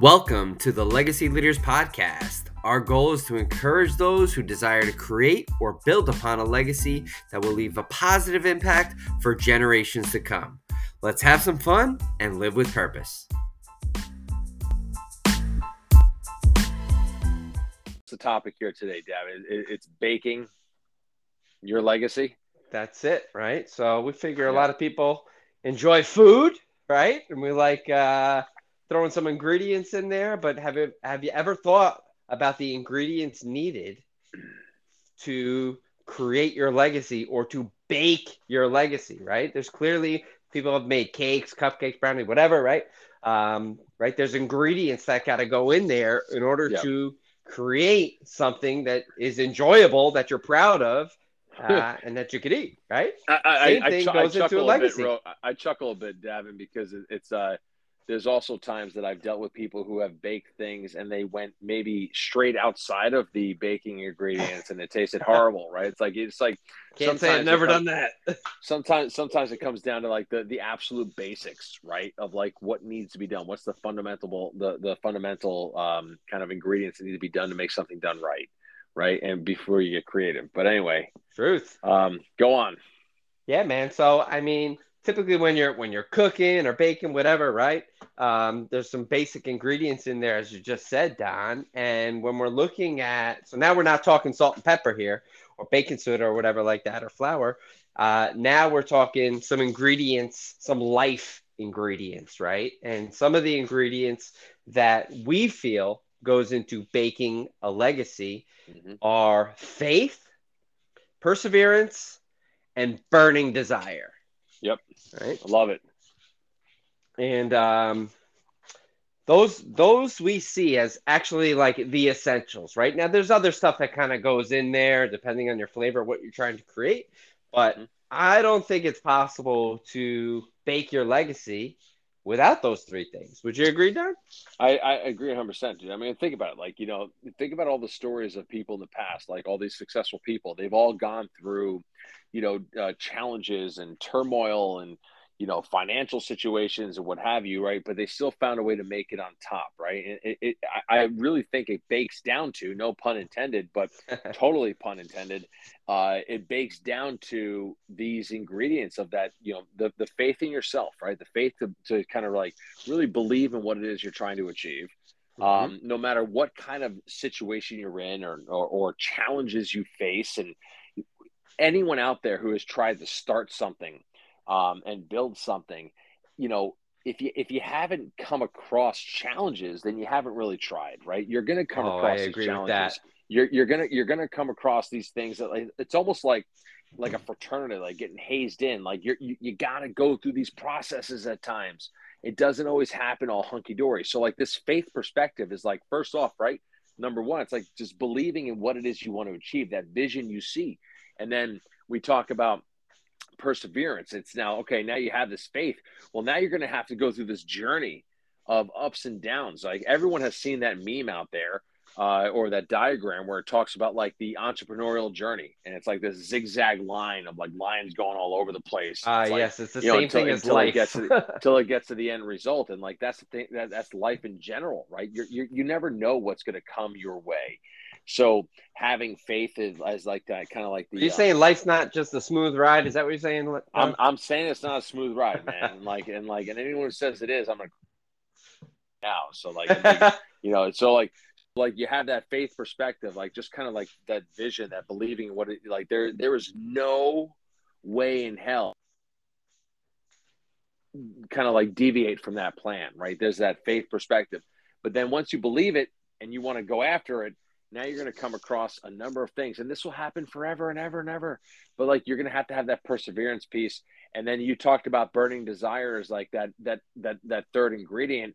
Welcome to the Legacy Leaders Podcast. Our goal is to encourage those who desire to create or build upon a legacy that will leave a positive impact for generations to come. Let's have some fun and live with purpose. It's the topic here today, David. It's baking your legacy. That's it, right? So we figure a lot of people enjoy food, right? And we like uh, throwing some ingredients in there. But have you have you ever thought about the ingredients needed to create your legacy or to bake your legacy? Right? There's clearly people have made cakes, cupcakes, brownie, whatever. Right? Um, right? There's ingredients that got to go in there in order yep. to create something that is enjoyable that you're proud of uh, and that you could eat, right? I, Same I, thing I, goes into a legacy. Bit, I chuckle a bit, Davin, because it's uh, there's also times that I've dealt with people who have baked things and they went maybe straight outside of the baking ingredients and it tasted horrible, right? It's like it's like can't say I've never comes, done that. sometimes sometimes it comes down to like the the absolute basics, right? Of like what needs to be done. What's the fundamental the the fundamental um, kind of ingredients that need to be done to make something done right, right? And before you get creative. But anyway, truth. Um, go on. Yeah, man. So I mean typically when you're when you're cooking or baking whatever right? Um, there's some basic ingredients in there as you just said don. And when we're looking at so now we're not talking salt and pepper here or baking soda or whatever like that or flour. Uh, now we're talking some ingredients some life ingredients right? And some of the ingredients that we feel goes into baking a legacy mm-hmm. are faith perseverance and burning desire Yep. Right. I love it. And um, those those we see as actually like the essentials, right? Now there's other stuff that kind of goes in there depending on your flavor, what you're trying to create. But mm-hmm. I don't think it's possible to bake your legacy without those three things. Would you agree, Don? I, I agree 100%, dude. I mean, think about it. Like, you know, think about all the stories of people in the past, like all these successful people. They've all gone through, you know, uh, challenges and turmoil and, you know, financial situations and what have you, right? But they still found a way to make it on top, right? It, it, I really think it bakes down to, no pun intended, but totally pun intended. Uh, it bakes down to these ingredients of that, you know, the, the faith in yourself, right? The faith to, to kind of like really believe in what it is you're trying to achieve. Mm-hmm. Um, no matter what kind of situation you're in or, or, or challenges you face and anyone out there who has tried to start something um, and build something, you know, if you if you haven't come across challenges, then you haven't really tried, right? You're going to come oh, across these challenges. You're you're gonna you're gonna come across these things that like it's almost like like a fraternity, like getting hazed in. Like you're, you you got to go through these processes at times. It doesn't always happen all hunky dory. So like this faith perspective is like first off, right? Number one, it's like just believing in what it is you want to achieve, that vision you see, and then we talk about perseverance. It's now, okay, now you have this faith. Well, now you're going to have to go through this journey of ups and downs. Like everyone has seen that meme out there uh, or that diagram where it talks about like the entrepreneurial journey. And it's like this zigzag line of like lines going all over the place. Ah, uh, like, yes, it's the same know, until, thing as until life. It gets to the, until it gets to the end result. And like that's the thing that, that's life in general, right? You're, you you never know what's going to come your way. So having faith is as like that, kind of like the. Are you uh, saying life's not just a smooth ride? Is that what you're saying? I'm I'm saying it's not a smooth ride, man. and like and like and anyone who says it is, I'm gonna now. So like, you know, so like like you have that faith perspective, like just kind of like that vision, that believing what it like there there is no way in hell kind of like deviate from that plan, right? There's that faith perspective. But then once you believe it and you want to go after it, now you're going to come across a number of things and this will happen forever and ever and ever. But like you're going to have to have that perseverance piece. And then you talked about burning desires like that that that that third ingredient.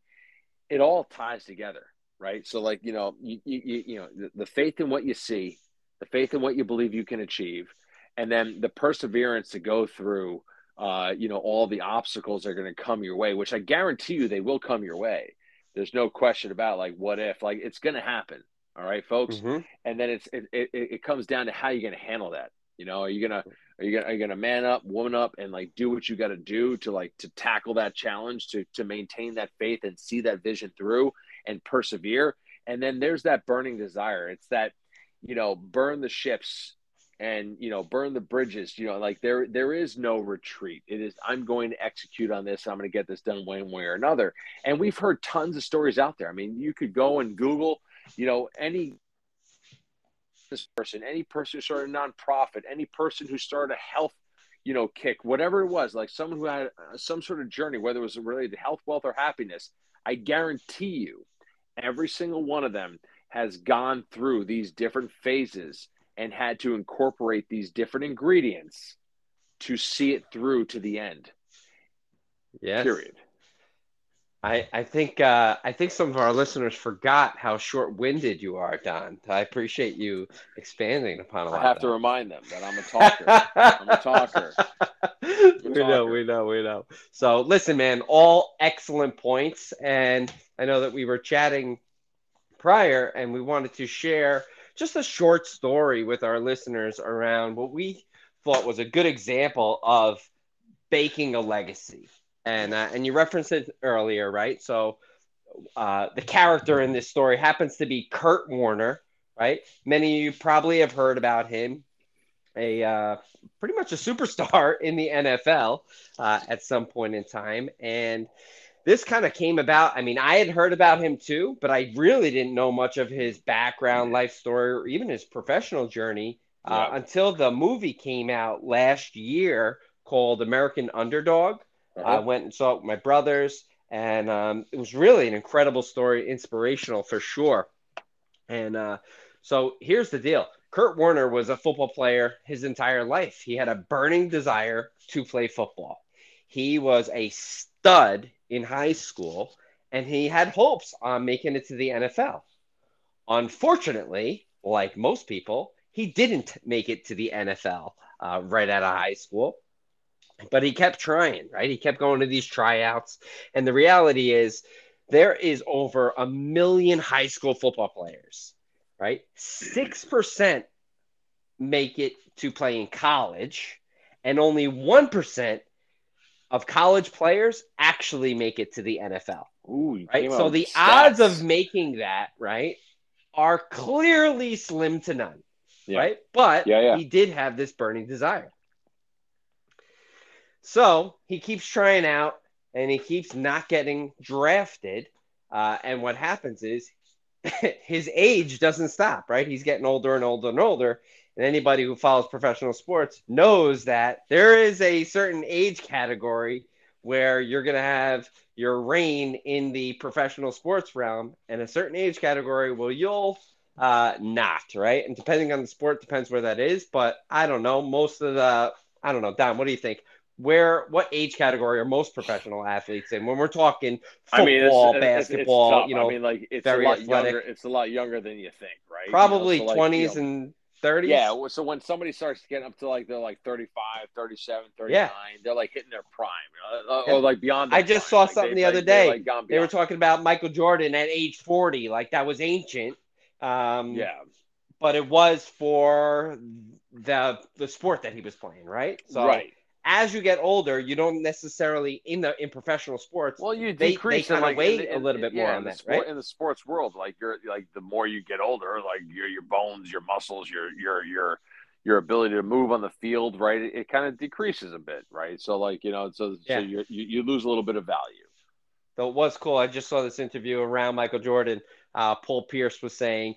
It all ties together right? So like you know you you, you know the, the faith in what you see the faith in what you believe you can achieve and then the perseverance to go through uh, you know all the obstacles are going to come your way which i guarantee you they will come your way. There's no question about like what if like it's going to happen all right, folks. Mm-hmm. And then it's it, it, it comes down to how you're going to handle that. You know, are you gonna are you gonna are you gonna man up, woman up, and like do what you got to do to like to tackle that challenge, to to maintain that faith and see that vision through, and persevere. And then there's that burning desire. It's that, you know, burn the ships and you know burn the bridges you know like there there is no retreat it is i'm going to execute on this i'm going to get this done one way or another and we've heard tons of stories out there i mean you could go and google you know any this person any person who started a nonprofit any person who started a health you know kick whatever it was like someone who had uh, some sort of journey whether it was related to health wealth or happiness i guarantee you every single one of them has gone through these different phases and had to incorporate these different ingredients to see it through to the end. Yes. Period. I, I think uh, I think some of our listeners forgot how short-winded you are, Don. I appreciate you expanding upon a lot. I have to remind them that I'm a talker. I'm a talker. we know, we know, we know. So listen, man, all excellent points, and I know that we were chatting prior, and we wanted to share just a short story with our listeners around what we thought was a good example of baking a legacy. And uh, and you referenced it earlier, right? So uh, the character in this story happens to be Kurt Warner, right? Many of you probably have heard about him, a uh, pretty much a superstar in the NFL uh, at some point in time, and this kind of came about. I mean, I had heard about him too, but I really didn't know much of his background, life story, or even his professional journey uh, yeah. until the movie came out last year called American Underdog. Uh-huh. I went and saw it with my brothers, and um, it was really an incredible story, inspirational for sure. And uh, so here's the deal Kurt Warner was a football player his entire life. He had a burning desire to play football. He was a stud in high school, and he had hopes on making it to the NFL. Unfortunately, like most people, he didn't make it to the NFL uh, right out of high school, but he kept trying, right? He kept going to these tryouts. And the reality is, there is over a million high school football players, right? 6% make it to play in college, and only 1% of college players actually make it to the NFL. Ooh, right. So the stats. odds of making that right are clearly slim to none. Yeah. Right. But yeah, yeah. he did have this burning desire. So he keeps trying out and he keeps not getting drafted. Uh, and what happens is his age doesn't stop, right? He's getting older and older and older. And anybody who follows professional sports knows that there is a certain age category where you're going to have your reign in the professional sports realm and a certain age category well you'll uh not right? And depending on the sport depends where that is. But i don't know. Most of the i don't know. Don what do you think where what age category are most professional athletes in when we're talking football, I mean, it's, basketball, it's, it's you know, I mean, like it's a lot athletic. younger. It's a lot younger than you think, right? Probably you know, so 20s you know, and 30s? Yeah. So when somebody starts getting up to like they're like 35, 37, 39, yeah. they're like hitting their prime, know, yeah. or like beyond. I just prime. saw like something the other day. Like they were talking about Michael Jordan at age 40, like that was ancient. Um, yeah. But it was for the the sport that he was playing, right? So right as you get older, you don't necessarily in the in professional sports. Well, you decrease they, they like, wait a little bit yeah, more on that, sport, right? In the sports world, like you're like the more you get older, like your your bones, your muscles, your your your your ability to move on the field, right? It, it kind of decreases a bit, right? So like you know, so yeah. so you you lose a little bit of value. So it was cool. I just saw this interview around Michael Jordan. Uh, Paul Pierce was saying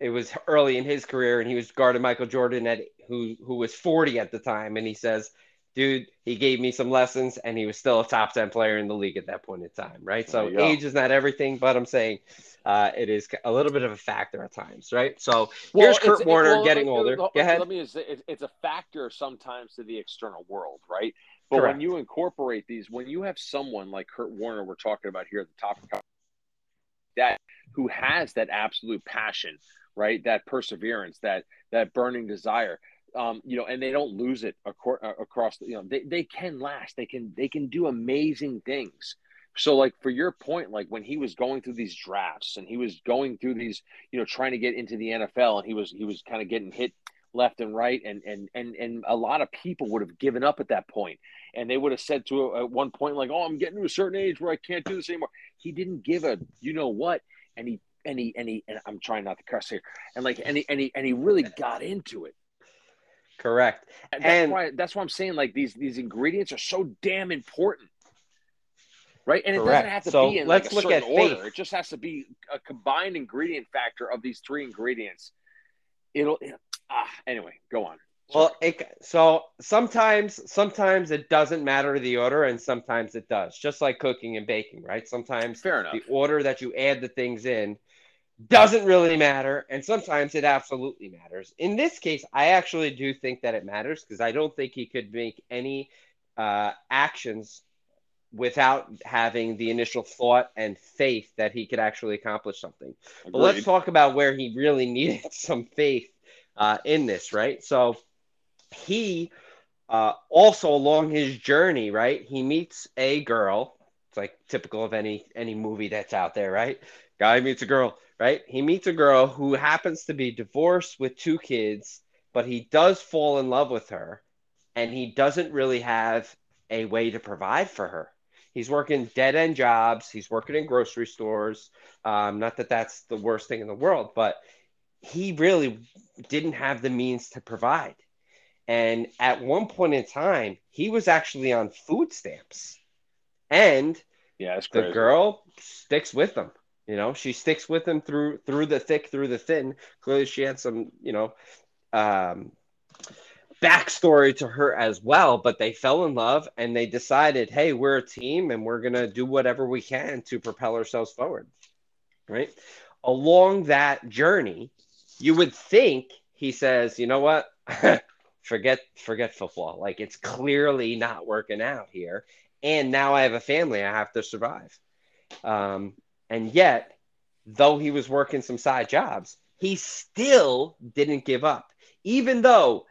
it was early in his career, and he was guarding Michael Jordan at who who was 40 at the time, and he says dude, he gave me some lessons and he was still a top 10 player in the league at that point in time, right? So age is not everything, but I'm saying uh, it is a little bit of a factor at times, right? So well, here's Kurt Warner well, getting older. Go ahead. Let me it's a factor sometimes to the external world, right? But Correct. when you incorporate these, when you have someone like Kurt Warner, we're talking about here at the top of that who has that absolute passion, right? That perseverance, that that burning desire um, you know, and they don't lose it across, uh, across you know, they, they can last, they can, they can do amazing things. So like for your point, like when he was going through these drafts and he was going through these, you know, trying to get into the NFL and he was, he was kind of getting hit left and right and and and and a lot of people would have given up at that point. And they would have said to at one point like oh i'm getting to a certain age where i can't do this anymore. He didn't give a you know what? And he and he and he and i'm trying not to cuss here. And like and he and he, and he really got into it correct and that's and, why that's why i'm saying like these these ingredients are so damn important right and it correct. doesn't have to so be in let's like a look certain at order faith. it just has to be a combined ingredient factor of these three ingredients it'll, it'll ah, anyway, go on. Well, it, so sometimes sometimes it doesn't matter the order, and sometimes it does. Just like cooking and baking, right? Sometimes Fair enough. the order that you add the things in doesn't really matter, and sometimes it absolutely matters. In this case, I actually do think that it matters because I don't think he could make any uh, actions without having the initial thought and faith that he could actually accomplish something. Agreed. But let's talk about where he really needed some faith uh, in this, right? So he uh, also along his journey, right? He meets a girl. It's like typical of any any movie that's out there, right? Guy meets a girl, right? He meets a girl who happens to be divorced with two kids, but he does fall in love with her, and he doesn't really have a way to provide for her. He's working dead end jobs. He's working in grocery stores. Um, not that that's the worst thing in the world, but he really didn't have the means to provide. And at one point in time, he was actually on food stamps. And yeah, the girl sticks with him. You know, she sticks with him through through the thick, through the thin. Clearly, she had some, you know, um, backstory to her as well. But they fell in love, and they decided, hey, we're a team, and we're gonna do whatever we can to propel ourselves forward. Right along that journey, you would think he says, you know what? forget forget football. Like it's clearly not working out here. And now I have a family. I have to survive. Um, and yet, though he was working some side jobs, he still didn't give up. Even though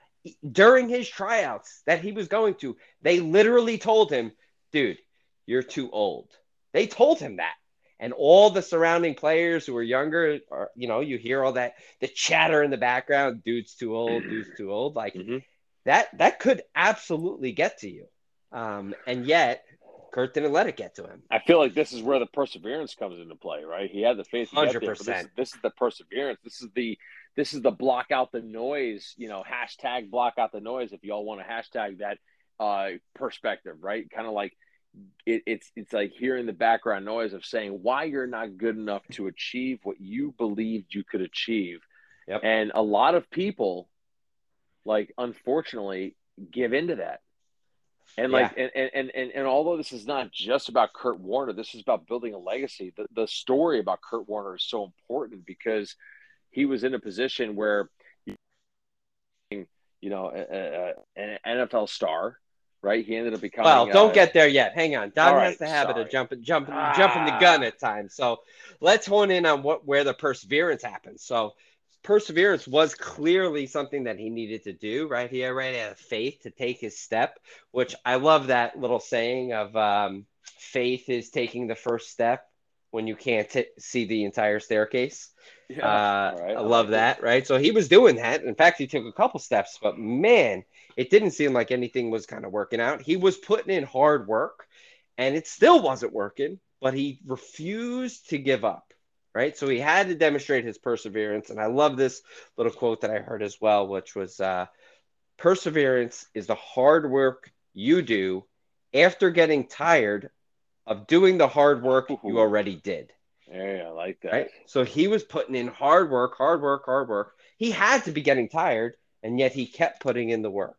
during his tryouts that he was going to, they literally told him, dude, you're too old. They told him that and all the surrounding players who were younger are you know you hear all that the chatter in the background dude's too old dude's too old like mm-hmm. that that could absolutely get to you um, and yet Kurt didn't let it get to him. I feel like this is where the perseverance comes into play, right? He had the faith. Hundred percent. This, this, is the perseverance. This is the this is the block out the noise. You know, hashtag block out the noise. If y'all want to hashtag that uh, perspective, right? Kind of like it, it's it's like hearing the background noise of saying why you're not good enough to achieve what you believed you could achieve. Yep. And a lot of people, like unfortunately, give into that. And like yeah. and, and and and although this is not just about Kurt Warner, this is about building a legacy. The the story about Kurt Warner is so important because he was in a position where you know a, a, an NFL star right? He ended up becoming. Well, don't uh, get there yet. Hang on. Don right, has the habit sorry. of jumping, jumping, ah. jumping the gun at times. So let's hone in on what where the perseverance happens. So perseverance was clearly something that he needed to do, right? He already had faith to take his step, which I love that little saying of um, faith is taking the first step when you can't t- see the entire staircase. Yeah, uh, right. I love that, right? So he was doing that. In fact, he took a couple steps, but man, it didn't seem like anything was kind of working out. He was putting in hard work and it still wasn't working, but he refused to give up. Right. So he had to demonstrate his perseverance. And I love this little quote that I heard as well, which was uh, perseverance is the hard work you do after getting tired of doing the hard work you already did. Yeah, I like that. Right? So he was putting in hard work, hard work, hard work. He had to be getting tired, and yet he kept putting in the work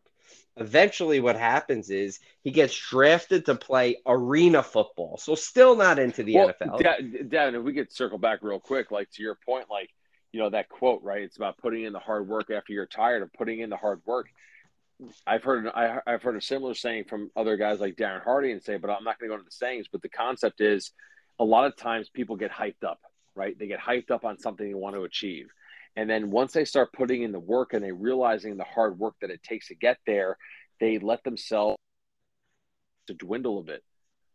eventually what happens is he gets drafted to play arena football. So still not into the well, NFL. Devin, if we could circle back real quick, like to your point, like, you know, that quote, right? It's about putting in the hard work after you're tired of putting in the hard work. I've heard I, have heard a similar saying from other guys like Darren Hardy and say, but I'm not going to go into the sayings. But the concept is, a lot of times people get hyped up, right? They get hyped up on something they want to achieve, and then once they start putting in the work and they realizing the hard work that it takes to get there, they let themselves to dwindle a bit,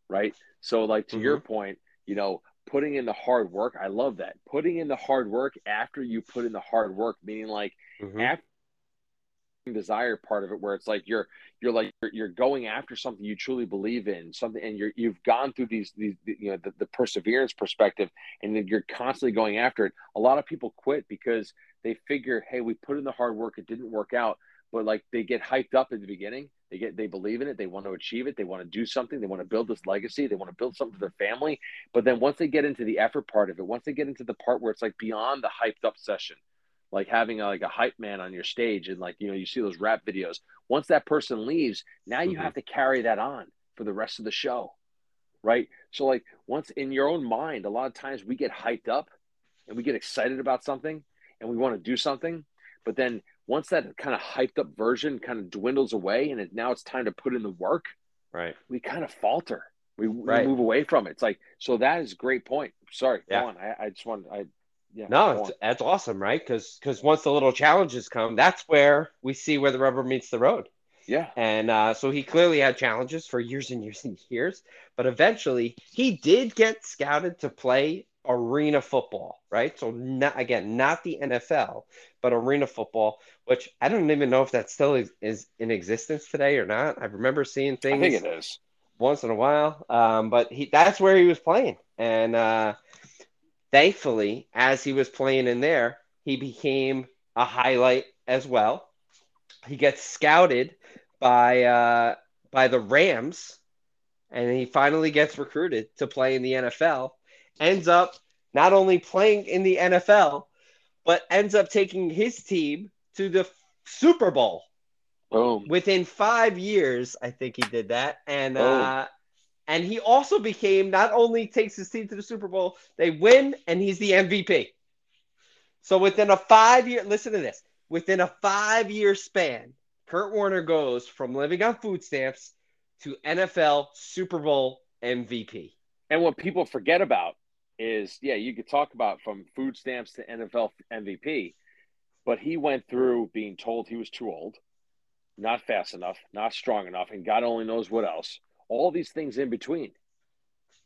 right? So, like to mm-hmm. your point, you know, putting in the hard work, I love that. Putting in the hard work after you put in the hard work, meaning like mm-hmm. after desire part of it where it's like you're you're like you're, you're going after something you truly believe in something and you're you've gone through these these you know the, the perseverance perspective and then you're constantly going after it. A lot of people quit because they figure hey we put in the hard work it didn't work out. But like they get hyped up in the beginning. They get they believe in it. They want to achieve it. They want to do something. They want to build this legacy. They want to build something for their family. But then once they get into the effort part of it once they get into the part where it's like beyond the hyped up session like having a, like a hype man on your stage and like you know you see those rap videos. Once that person leaves now you mm-hmm. have to carry that on for the rest of the show right? So like once in your own mind a lot of times we get hyped up and we get excited about something and we want to do something but then once that kind of hyped up version kind of dwindles away and it, now it's time to put in the work right. we kind of falter. We, right. we move away from it. It's like so that is a great point. Sorry yeah. go on. I, I just want i yeah, no, that's awesome, right? Because because once the little challenges come, that's where we see where the rubber meets the road. Yeah. And uh, so he clearly had challenges for years and years and years, but eventually he did get scouted to play arena football, right? So not again, not the NFL, but arena football, which I don't even know if that still is, is in existence today or not. I remember seeing things. I think it is once in a while, um, but he that's where he was playing, and uh, thankfully, as he was playing in there, he became a highlight as well. He gets scouted by uh, by the Rams, and he finally gets recruited to play in the NFL. Ends up not only playing in the NFL, but ends up taking his team to the Super Bowl. Boom. Within five years, I think he did that, and uh, and he also became not only takes his team to the Super Bowl, they win, and he's the MVP. So within a five year, listen to this, within a five year span, Kurt Warner goes from living on food stamps to NFL Super Bowl MVP. And what people forget about is, yeah, you could talk about from food stamps to NFL MVP, but he went through being told he was too old, not fast enough, not strong enough, and God only knows what else all these things in between,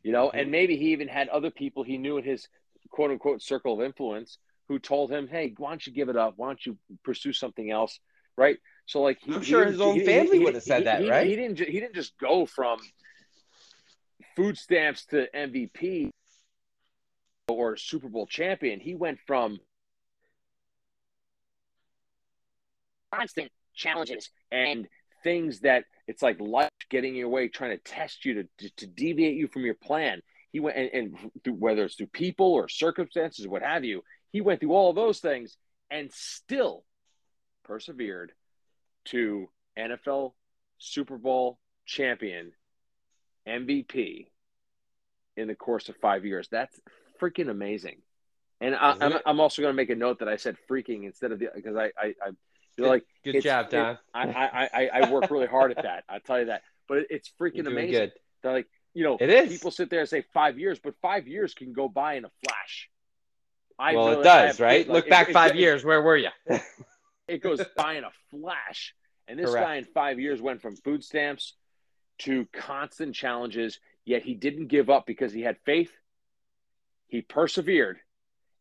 you know, mm-hmm. and maybe he even had other people he knew in his quote unquote circle of influence who told him, Hey, why don't you give it up? Why don't you pursue something else? Right. So like, he, I'm sure his own he, family he, would have said that, right? He didn't, he didn't just go from food stamps to MVP or Super Bowl champion. He went from constant challenges and things that it's like life getting in your way, trying to test you to, to, to deviate you from your plan. He went and, and through, whether it's through people or circumstances, what have you, he went through all those things and still persevered to NFL Super Bowl champion MVP in the course of five years. That's freaking amazing. And I, am I'm, I'm also going to make a note that I said freaking instead of the because I, I, I you're like, good job, Don. It, I, I, I work really hard at that. I'll tell you that. But it's freaking amazing. Good. They're like, you know, it is. People sit there and say five years, but five years can go by in a flash. I well, it does, right? Like, Look back it, five it, years. Where were you? it goes by in a flash. And this Correct. guy in five years went from food stamps to constant challenges, yet he didn't give up because he had faith. He persevered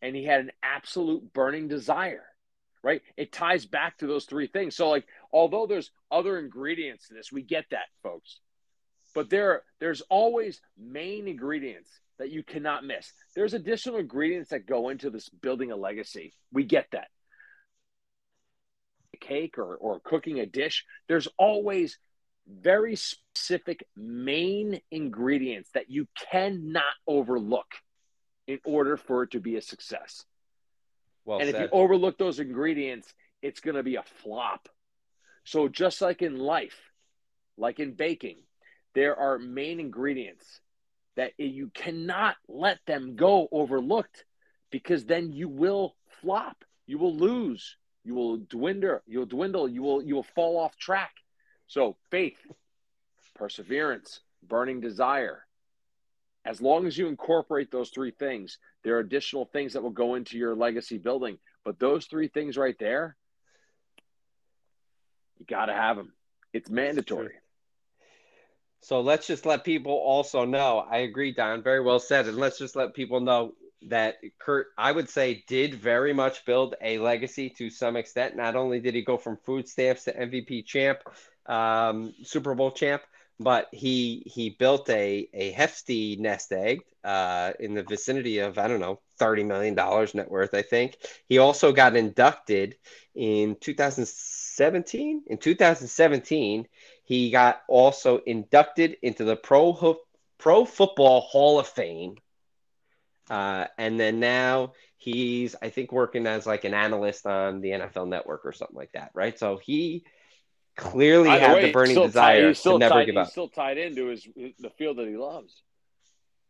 and he had an absolute burning desire right? It ties back to those three things. So, like, although there's other ingredients to this, we get that, folks. But there, there's always main ingredients that you cannot miss. There's additional ingredients that go into this building a legacy. We get that. Cake or, or cooking a dish, there's always very specific main ingredients that you cannot overlook in order for it to be a success. Well and said. if you overlook those ingredients, it's going to be a flop. So, just like in life, like in baking, there are main ingredients that you cannot let them go overlooked because then you will flop. You will lose. You will dwindle. You'll dwindle. You will you will fall off track. So faith, perseverance, burning desire, as long as you incorporate those three things, there are additional things that will go into your legacy building. But those three things right there, you got to have them. It's mandatory. So let's just let people also know. I agree, Don. Very well said. And let's just let people know that Kurt, I would say, did very much build a legacy to some extent. Not only did he go from food stamps to MVP champ, um, Super Bowl champ, but he he built a a hefty nest egg uh, in the vicinity of I don't know thirty million dollars net worth. I think he also got inducted in 2017. In 2017, he got also inducted into the Pro Pro Football Hall of Fame, uh, and then now he's I think working as like an analyst on the NFL Network or something like that, right? So he clearly Either had way, the burning desire tied, to never tied, give up. He's still tied into his the field that he loves.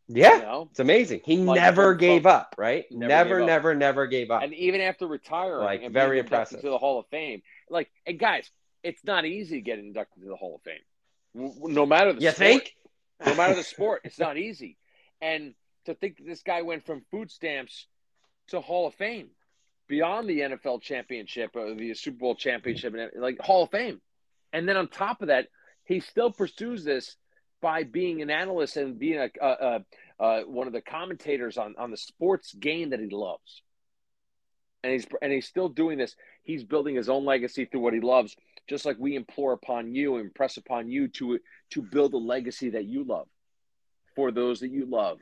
Yeah, you know? it's amazing. He like never gave up, right? Never, never, never, never, gave up. And even after retiring, like very impressive to the Hall of Fame. Like, and guys, it's not easy to get inducted to the Hall of Fame. No matter the you sport, think? no matter the sport, it's not easy. And to think that this guy went from food stamps to Hall of Fame, beyond the NFL championship or the Super Bowl championship, and like Hall of Fame. And then on top of that, he still pursues this by being an analyst and being a, one of the commentators on, on the sports game that he loves. And he's and he's still doing this. He's building his own legacy through what he loves, just like we implore upon you, impress upon you to to build a legacy that you love for those that you love,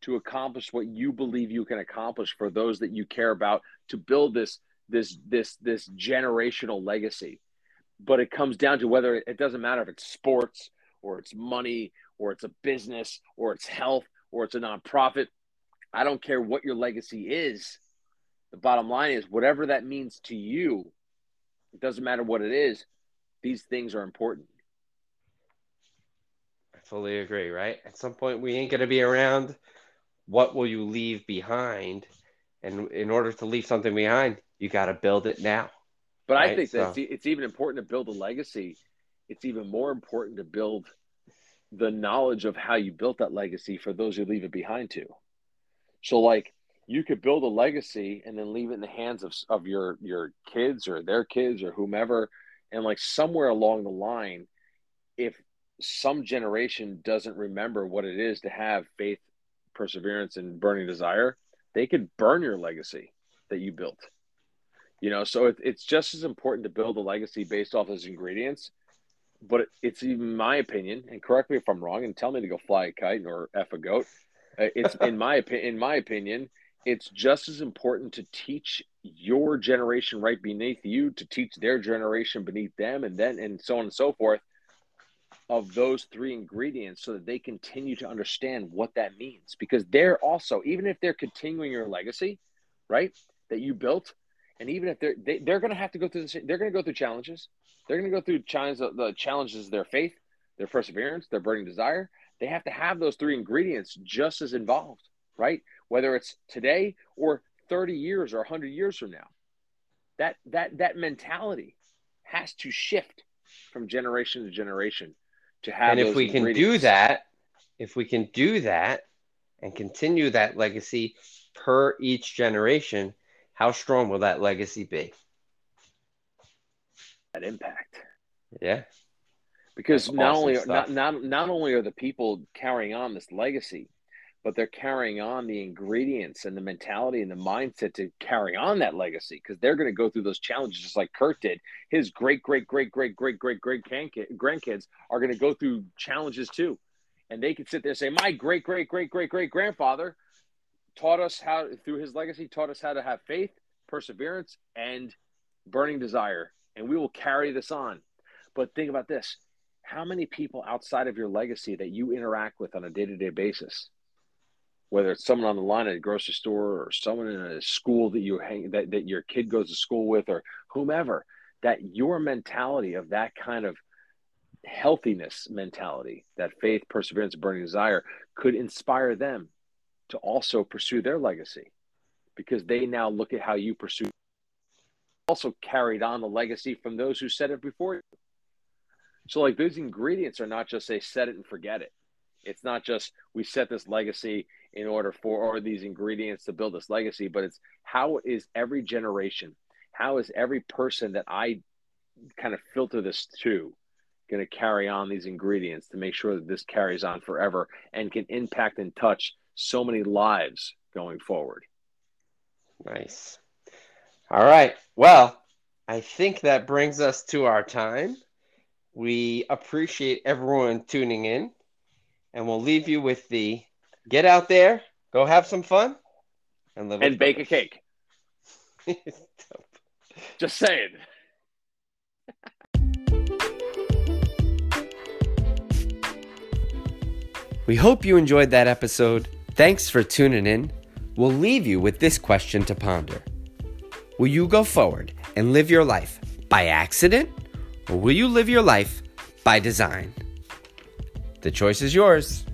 to accomplish what you believe you can accomplish for those that you care about, to build this this this this generational legacy but it comes down to whether it doesn't matter if it's sports or it's money or it's a business or it's health or it's a nonprofit. I don't care what your legacy is. The bottom line is whatever that means to you, it doesn't matter what it is, these things are important. I fully agree, right? At some point, we ain't going to be around. What will you leave behind? And in order to leave something behind, you got to build it now. But right? I think that so. it's even important to build a legacy. It's even more important to build the knowledge of how you built that legacy for those who leave it behind to. So like you could build a legacy and then leave it in the hands of, of your your kids or their kids or whomever and like somewhere along the line if some generation doesn't remember what it is to have faith perseverance and burning desire they could burn your legacy that you built you know, so it, it's just as important to build a legacy based off those ingredients. But it's even my opinion, and correct me if I'm wrong, and tell me to go fly a kite or f a goat. Uh, it's in my opinion. In my opinion, it's just as important to teach your generation right beneath you to teach their generation beneath them, and then and so on and so forth of those three ingredients so that they continue to understand what that means because they're also even if they're continuing your legacy right that you built and even if they're they, are they are going to have to go through this, they're going to go through challenges. They're going to go through challenges, the challenges of their faith, their perseverance, their burning desire. They have to have those three ingredients just as involved, right? Whether it's today or 30 years or 100 years from now. That that that mentality has to shift from generation to generation to have. And if we can do that, if we can do that and continue that legacy per each generation, how strong will that legacy be? That impact. Yeah. Because That's not awesome only not, not not only are the people carrying on this legacy, but they're carrying on the ingredients and the mentality and the mindset to carry on that legacy because they're going to go through those challenges just like Kurt did. His great, great, great, great, great, great, great grandkids are going to go through challenges too. And they can sit there and say, My great, great, great, great, great grandfather taught us how through his legacy taught us how to have faith perseverance and burning desire. And we will carry this on. But think about this. How many people outside of your legacy that you interact with on a day-to-day basis? Whether it's someone on the line at a grocery store or someone in a school that you hang that, that your kid goes to school with or whomever that your mentality of that kind of healthiness mentality that faith perseverance burning desire could inspire them to also pursue their legacy because they now look at how you pursue also carried on the legacy from those who said it before you. So like those ingredients are not just say set it and forget it. It's not just we set this legacy in order for or these ingredients to build this legacy, but it's how is every generation, how is every person that I kind of filter this to going to carry on these ingredients to make sure that this carries on forever and can impact and touch so many lives going forward. Nice. All right. Well, I think that brings us to our time. We appreciate everyone tuning in, and we'll leave you with the get out there, go have some fun, and live and bake a cake. Just saying. We hope you enjoyed that episode. Thanks for tuning in. We'll leave you with this question to ponder Will you go forward and live your life by accident, or will you live your life by design? The choice is yours.